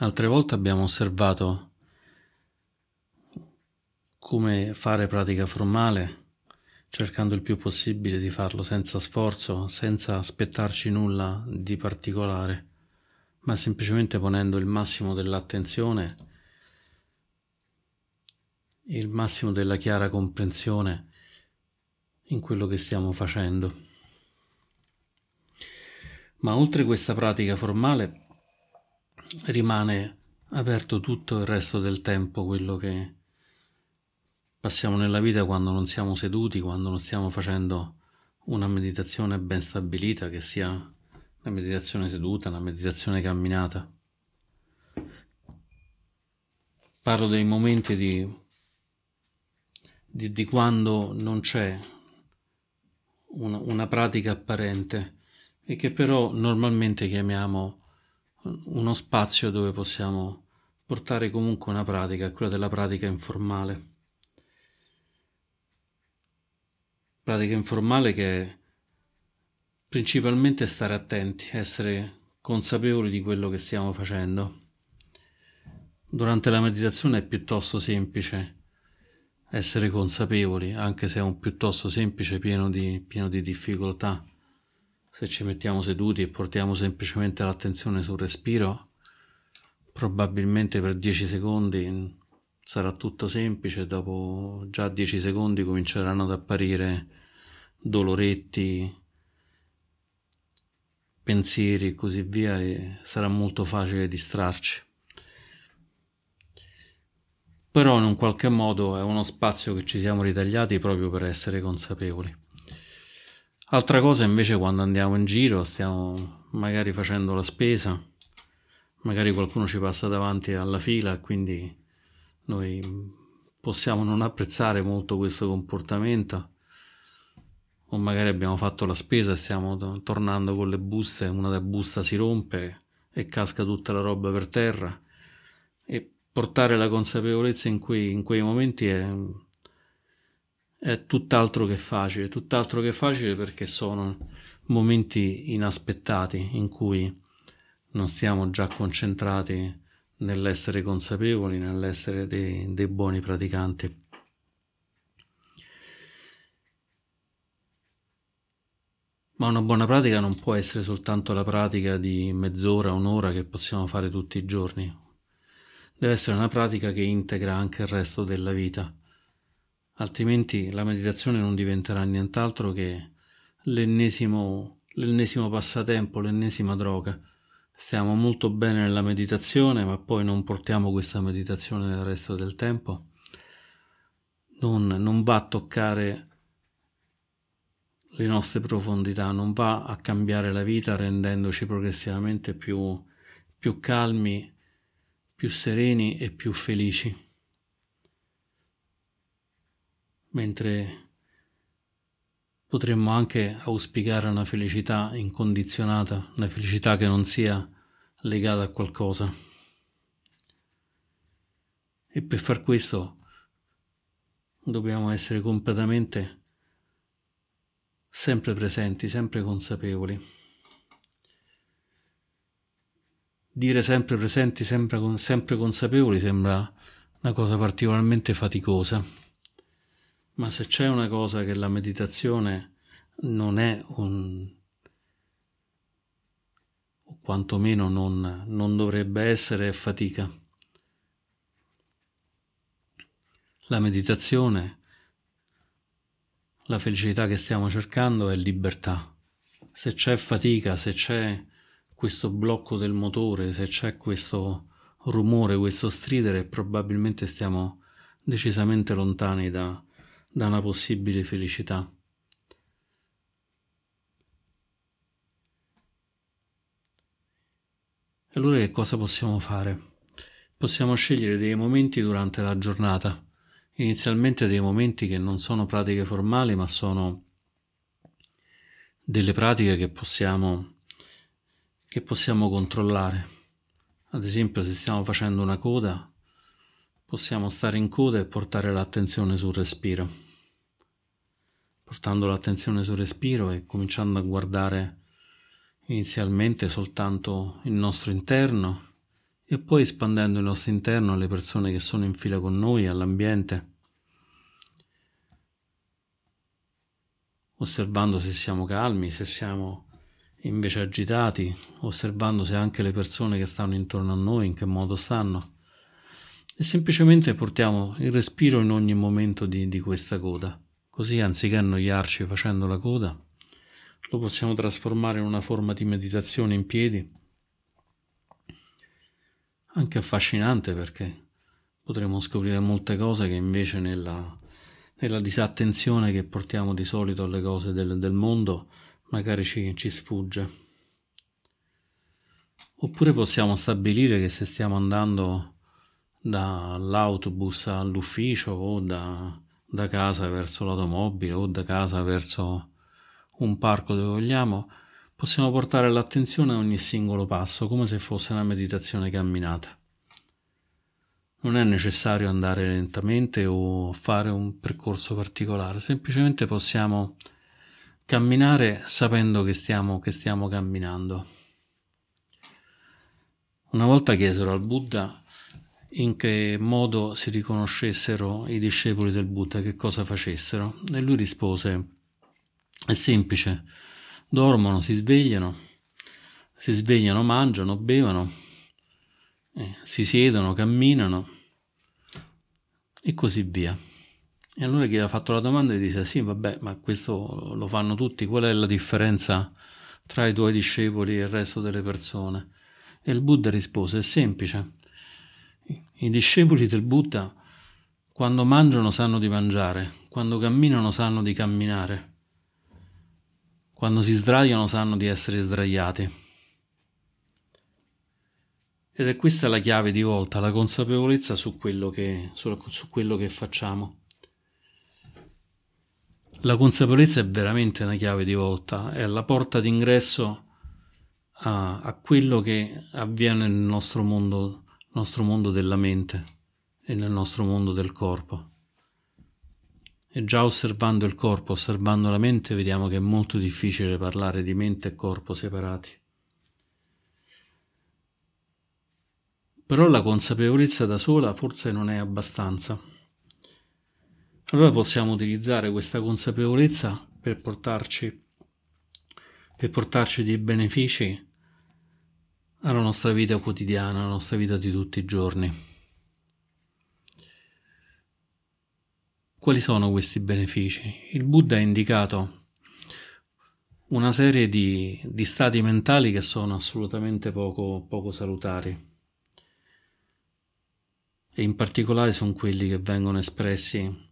Altre volte abbiamo osservato come fare pratica formale cercando il più possibile di farlo senza sforzo, senza aspettarci nulla di particolare, ma semplicemente ponendo il massimo dell'attenzione, il massimo della chiara comprensione in quello che stiamo facendo. Ma oltre questa pratica formale rimane aperto tutto il resto del tempo, quello che passiamo nella vita quando non siamo seduti, quando non stiamo facendo una meditazione ben stabilita, che sia una meditazione seduta, una meditazione camminata. Parlo dei momenti di, di, di quando non c'è una, una pratica apparente e che però normalmente chiamiamo uno spazio dove possiamo portare comunque una pratica, quella della pratica informale. pratica informale che è principalmente stare attenti, essere consapevoli di quello che stiamo facendo. Durante la meditazione è piuttosto semplice essere consapevoli, anche se è un piuttosto semplice pieno di, pieno di difficoltà. Se ci mettiamo seduti e portiamo semplicemente l'attenzione sul respiro, probabilmente per 10 secondi sarà tutto semplice, dopo già 10 secondi cominceranno ad apparire doloretti, pensieri e così via e sarà molto facile distrarci. Però in un qualche modo è uno spazio che ci siamo ritagliati proprio per essere consapevoli. Altra cosa invece quando andiamo in giro, stiamo magari facendo la spesa, magari qualcuno ci passa davanti alla fila quindi noi possiamo non apprezzare molto questo comportamento. O magari abbiamo fatto la spesa e stiamo tornando con le buste, una delle buste si rompe e casca tutta la roba per terra. E portare la consapevolezza in quei, in quei momenti è, è tutt'altro che facile, tutt'altro che facile perché sono momenti inaspettati in cui non stiamo già concentrati nell'essere consapevoli, nell'essere dei, dei buoni praticanti. Ma una buona pratica non può essere soltanto la pratica di mezz'ora, un'ora che possiamo fare tutti i giorni. Deve essere una pratica che integra anche il resto della vita. Altrimenti la meditazione non diventerà nient'altro che l'ennesimo, l'ennesimo passatempo, l'ennesima droga stiamo molto bene nella meditazione, ma poi non portiamo questa meditazione nel resto del tempo, non, non va a toccare le nostre profondità, non va a cambiare la vita rendendoci progressivamente più, più calmi, più sereni e più felici. Mentre Potremmo anche auspicare una felicità incondizionata, una felicità che non sia legata a qualcosa. E per far questo dobbiamo essere completamente sempre presenti, sempre consapevoli. Dire sempre presenti, sempre, sempre consapevoli sembra una cosa particolarmente faticosa ma se c'è una cosa che la meditazione non è un o quantomeno non, non dovrebbe essere, è fatica. La meditazione, la felicità che stiamo cercando è libertà. Se c'è fatica, se c'è questo blocco del motore, se c'è questo rumore, questo stridere, probabilmente stiamo decisamente lontani da, da una possibile felicità. Allora che cosa possiamo fare? Possiamo scegliere dei momenti durante la giornata, inizialmente dei momenti che non sono pratiche formali, ma sono delle pratiche che possiamo, che possiamo controllare. Ad esempio, se stiamo facendo una coda, possiamo stare in coda e portare l'attenzione sul respiro. Portando l'attenzione sul respiro e cominciando a guardare inizialmente soltanto il nostro interno e poi espandendo il nostro interno alle persone che sono in fila con noi, all'ambiente, osservando se siamo calmi, se siamo invece agitati, osservando se anche le persone che stanno intorno a noi in che modo stanno e semplicemente portiamo il respiro in ogni momento di, di questa coda. Così anziché annoiarci facendo la coda, lo possiamo trasformare in una forma di meditazione in piedi, anche affascinante perché potremo scoprire molte cose che invece nella, nella disattenzione che portiamo di solito alle cose del, del mondo magari ci, ci sfugge. Oppure possiamo stabilire che se stiamo andando dall'autobus all'ufficio o da, da casa verso l'automobile o da casa verso un parco dove vogliamo, possiamo portare l'attenzione a ogni singolo passo come se fosse una meditazione camminata. Non è necessario andare lentamente o fare un percorso particolare, semplicemente possiamo camminare sapendo che stiamo, che stiamo camminando. Una volta chiesero al Buddha in che modo si riconoscessero i discepoli del Buddha, che cosa facessero. E lui rispose, è semplice, dormono, si svegliano, si svegliano, mangiano, bevono, eh, si siedono, camminano e così via. E allora chi ha fatto la domanda gli dice, sì, vabbè, ma questo lo fanno tutti, qual è la differenza tra i tuoi discepoli e il resto delle persone? E il Buddha rispose, è semplice i discepoli del Buddha quando mangiano sanno di mangiare, quando camminano sanno di camminare, quando si sdraiano sanno di essere sdraiati. Ed è questa la chiave di volta, la consapevolezza su quello che, su, su quello che facciamo. La consapevolezza è veramente una chiave di volta, è la porta d'ingresso a, a quello che avviene nel nostro mondo nostro mondo della mente e nel nostro mondo del corpo. E già osservando il corpo, osservando la mente, vediamo che è molto difficile parlare di mente e corpo separati. Però la consapevolezza da sola forse non è abbastanza. Allora possiamo utilizzare questa consapevolezza per portarci, per portarci dei benefici alla nostra vita quotidiana, alla nostra vita di tutti i giorni. Quali sono questi benefici? Il Buddha ha indicato una serie di, di stati mentali che sono assolutamente poco, poco salutari e in particolare sono quelli che vengono espressi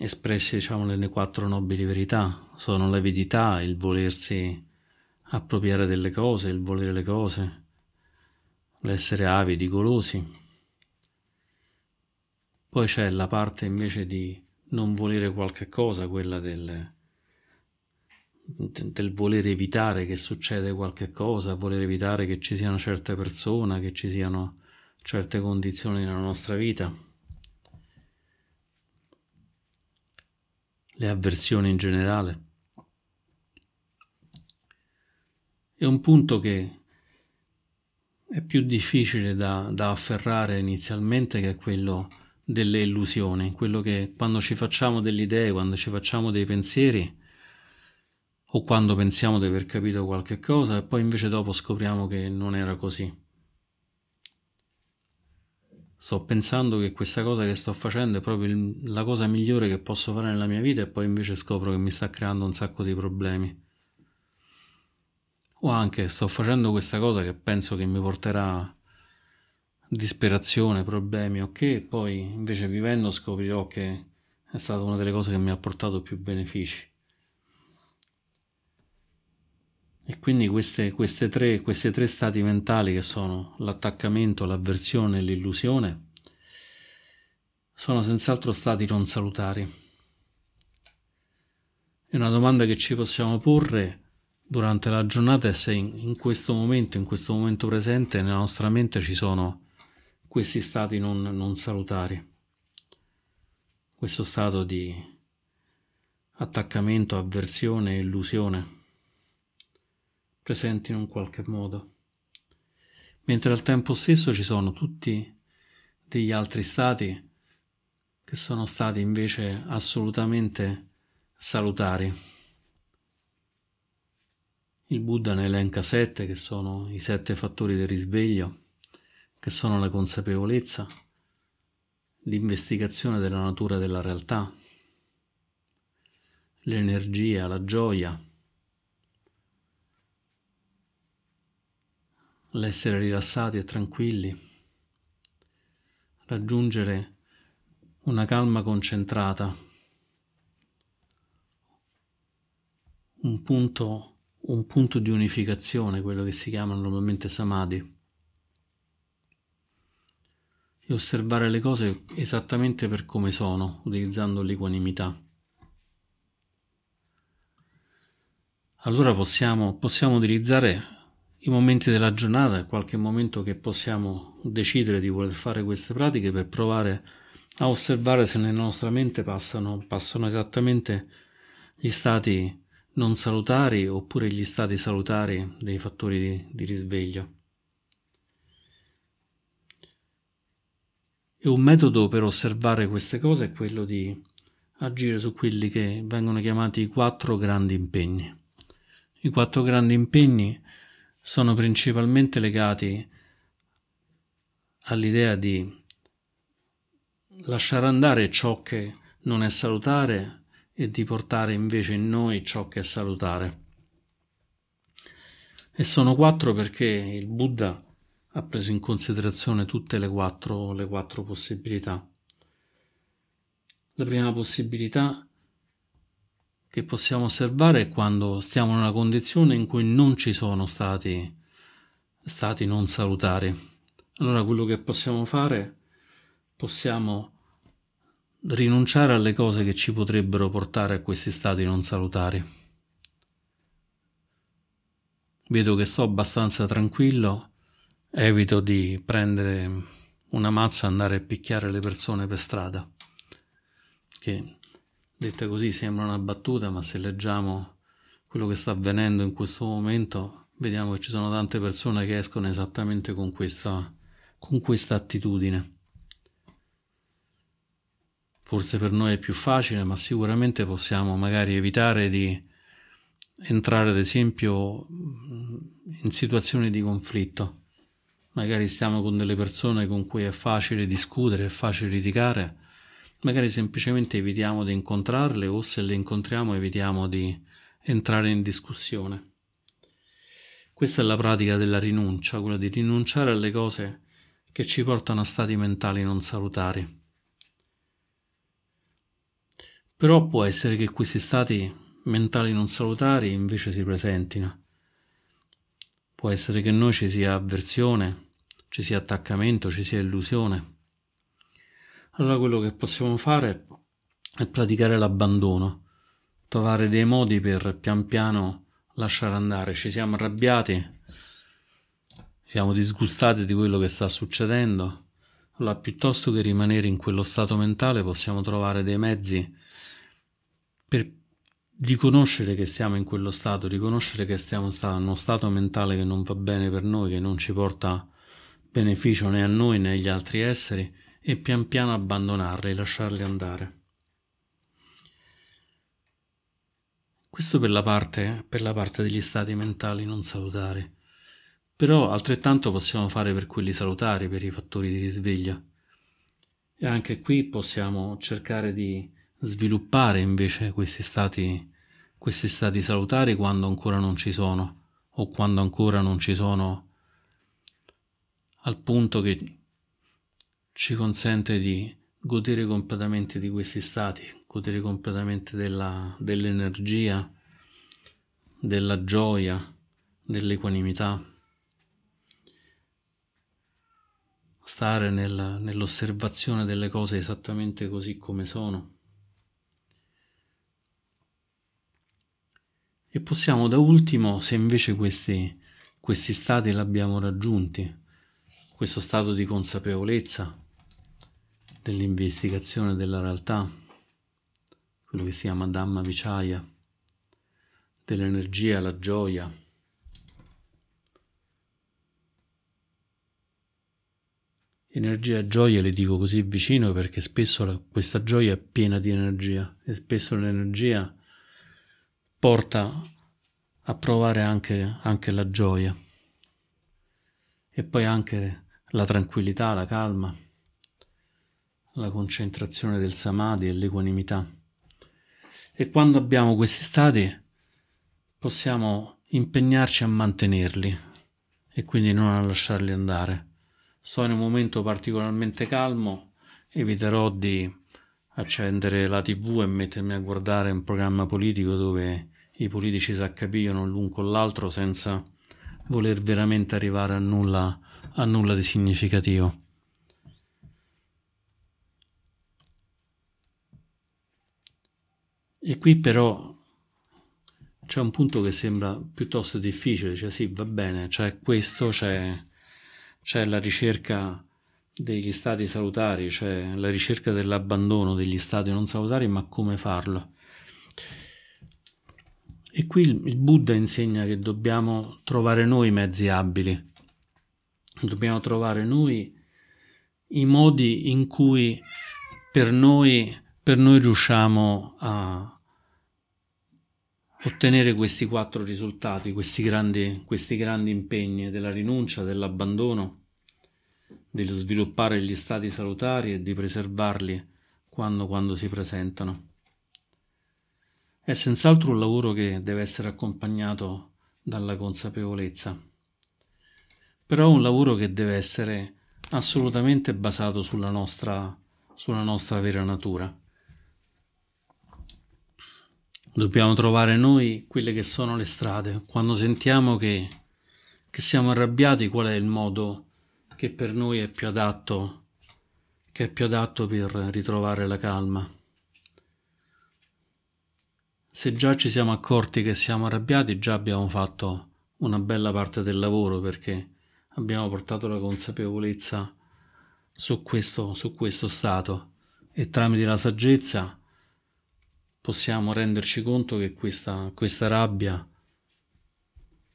espressi diciamo nelle quattro nobili verità sono l'avidità, il volersi appropriare delle cose, il volere le cose, l'essere avidi, golosi. Poi c'è la parte invece di non volere qualche cosa, quella del, del voler evitare che succeda qualche cosa, voler evitare che ci siano certe persone, che ci siano certe condizioni nella nostra vita. Le avversioni in generale. È un punto che è più difficile da, da afferrare inizialmente che è quello delle illusioni, quello che quando ci facciamo delle idee, quando ci facciamo dei pensieri, o quando pensiamo di aver capito qualche cosa e poi invece dopo scopriamo che non era così. Sto pensando che questa cosa che sto facendo è proprio la cosa migliore che posso fare nella mia vita e poi invece scopro che mi sta creando un sacco di problemi. O anche sto facendo questa cosa che penso che mi porterà disperazione, problemi, ok, e poi invece vivendo scoprirò che è stata una delle cose che mi ha portato più benefici. E quindi queste, queste, tre, questi tre stati mentali che sono l'attaccamento, l'avversione e l'illusione sono senz'altro stati non salutari. E una domanda che ci possiamo porre durante la giornata e se in, questo momento, in questo momento presente, nella nostra mente ci sono questi stati non, non salutari, questo stato di attaccamento, avversione illusione presenti in un qualche modo. mentre al tempo stesso ci sono tutti degli altri stati che sono stati invece assolutamente salutari. Il Buddha ne elenca sette che sono i sette fattori del risveglio, che sono la consapevolezza, l'investigazione della natura della realtà, l'energia, la gioia, l'essere rilassati e tranquilli, raggiungere una calma concentrata, un punto, un punto di unificazione, quello che si chiama normalmente samadhi, e osservare le cose esattamente per come sono, utilizzando l'equanimità. Allora possiamo, possiamo utilizzare i momenti della giornata, qualche momento che possiamo decidere di voler fare queste pratiche per provare a osservare se nella nostra mente passano, passano esattamente gli stati non salutari oppure gli stati salutari dei fattori di, di risveglio. E un metodo per osservare queste cose è quello di agire su quelli che vengono chiamati i quattro grandi impegni. I quattro grandi impegni sono principalmente legati all'idea di lasciare andare ciò che non è salutare e di portare invece in noi ciò che è salutare. E sono quattro perché il Buddha ha preso in considerazione tutte le quattro, le quattro possibilità. La prima possibilità che possiamo osservare è quando stiamo in una condizione in cui non ci sono stati stati non salutari. Allora quello che possiamo fare possiamo rinunciare alle cose che ci potrebbero portare a questi stati non salutari. Vedo che sto abbastanza tranquillo, evito di prendere una mazza e andare a picchiare le persone per strada, che detta così sembra una battuta, ma se leggiamo quello che sta avvenendo in questo momento, vediamo che ci sono tante persone che escono esattamente con questa, con questa attitudine. Forse per noi è più facile, ma sicuramente possiamo magari evitare di entrare, ad esempio, in situazioni di conflitto. Magari stiamo con delle persone con cui è facile discutere, è facile litigare, magari semplicemente evitiamo di incontrarle o se le incontriamo evitiamo di entrare in discussione. Questa è la pratica della rinuncia, quella di rinunciare alle cose che ci portano a stati mentali non salutari. Però può essere che questi stati mentali non salutari invece si presentino. Può essere che in noi ci sia avversione, ci sia attaccamento, ci sia illusione. Allora quello che possiamo fare è praticare l'abbandono, trovare dei modi per pian piano lasciare andare. Ci siamo arrabbiati, siamo disgustati di quello che sta succedendo. Allora piuttosto che rimanere in quello stato mentale possiamo trovare dei mezzi per riconoscere che siamo in quello stato, riconoscere che stiamo in uno stato mentale che non va bene per noi, che non ci porta beneficio né a noi né agli altri esseri e pian piano abbandonarli, lasciarli andare. Questo per la, parte, per la parte degli stati mentali non salutari. Però altrettanto possiamo fare per quelli salutari, per i fattori di risveglio. E anche qui possiamo cercare di sviluppare invece questi stati, questi stati salutari quando ancora non ci sono o quando ancora non ci sono al punto che ci consente di godere completamente di questi stati, godere completamente della, dell'energia, della gioia, dell'equanimità, stare nel, nell'osservazione delle cose esattamente così come sono. E possiamo da ultimo, se invece questi, questi stati l'abbiamo raggiunti, questo stato di consapevolezza dell'investigazione della realtà, quello che si chiama Dhamma Vichaya, dell'energia, la gioia, Energia e gioia le dico così vicino perché spesso la, questa gioia è piena di energia e spesso l'energia porta a provare anche, anche la gioia e poi anche la tranquillità, la calma, la concentrazione del samadhi e l'equanimità. E quando abbiamo questi stati possiamo impegnarci a mantenerli e quindi non a lasciarli andare. Sto in un momento particolarmente calmo, eviterò di accendere la tv e mettermi a guardare un programma politico dove i politici si accapigliano l'un con l'altro senza voler veramente arrivare a nulla, a nulla di significativo. E qui però c'è un punto che sembra piuttosto difficile, cioè sì, va bene, c'è questo, c'è, c'è la ricerca degli stati salutari, c'è la ricerca dell'abbandono degli stati non salutari, ma come farlo? E qui il Buddha insegna che dobbiamo trovare noi mezzi abili, dobbiamo trovare noi i modi in cui per noi, per noi riusciamo a ottenere questi quattro risultati, questi grandi, questi grandi impegni della rinuncia, dell'abbandono, dello sviluppare gli stati salutari e di preservarli quando, quando si presentano. È senz'altro un lavoro che deve essere accompagnato dalla consapevolezza, però un lavoro che deve essere assolutamente basato sulla nostra, sulla nostra vera natura. Dobbiamo trovare noi quelle che sono le strade. Quando sentiamo che, che siamo arrabbiati, qual è il modo che per noi è più adatto, che è più adatto per ritrovare la calma se già ci siamo accorti che siamo arrabbiati, già abbiamo fatto una bella parte del lavoro perché abbiamo portato la consapevolezza su questo, su questo stato e tramite la saggezza possiamo renderci conto che questa, questa rabbia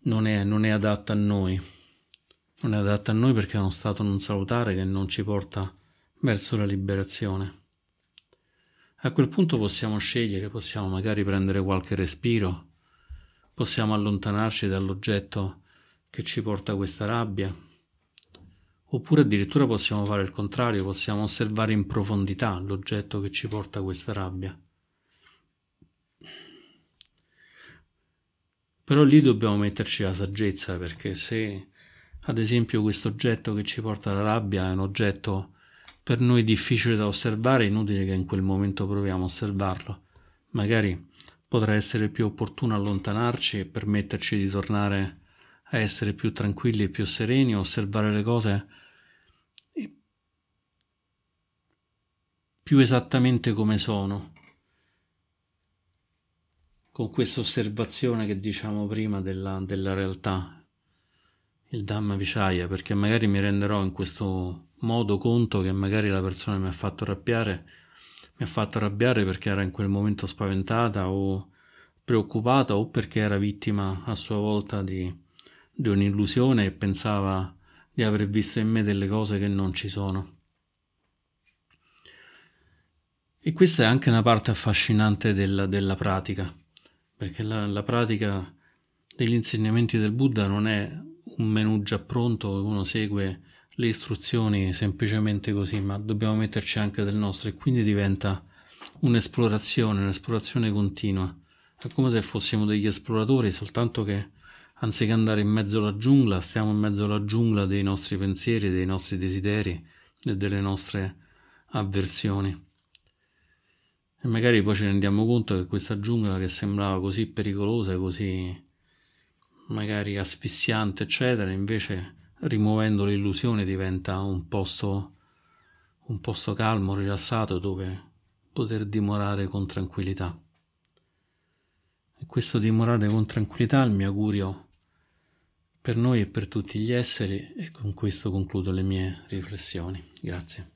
non è, non è adatta a noi. Non è adatta a noi perché è uno stato non salutare che non ci porta verso la liberazione. A quel punto possiamo scegliere, possiamo magari prendere qualche respiro, possiamo allontanarci dall'oggetto che ci porta questa rabbia, oppure addirittura possiamo fare il contrario, possiamo osservare in profondità l'oggetto che ci porta questa rabbia. Però lì dobbiamo metterci la saggezza perché se ad esempio questo oggetto che ci porta la rabbia è un oggetto per noi difficile da osservare, inutile che in quel momento proviamo a osservarlo. Magari potrà essere più opportuno allontanarci e permetterci di tornare a essere più tranquilli e più sereni, osservare le cose più esattamente come sono. Con questa osservazione che diciamo prima della, della realtà, il Dhamma Vichaya, perché magari mi renderò in questo modo conto che magari la persona mi ha fatto arrabbiare, mi ha fatto arrabbiare perché era in quel momento spaventata o preoccupata o perché era vittima a sua volta di, di un'illusione e pensava di aver visto in me delle cose che non ci sono. E questa è anche una parte affascinante della, della pratica, perché la, la pratica degli insegnamenti del Buddha non è un menù già pronto uno segue le istruzioni semplicemente così, ma dobbiamo metterci anche del nostro e quindi diventa un'esplorazione, un'esplorazione continua. È come se fossimo degli esploratori, soltanto che anziché andare in mezzo alla giungla, stiamo in mezzo alla giungla dei nostri pensieri, dei nostri desideri e delle nostre avversioni. E magari poi ci rendiamo conto che questa giungla che sembrava così pericolosa, così magari asfissiante, eccetera, invece rimuovendo l'illusione diventa un posto, un posto calmo, rilassato dove poter dimorare con tranquillità. E questo dimorare con tranquillità è il mio augurio per noi e per tutti gli esseri e con questo concludo le mie riflessioni. Grazie.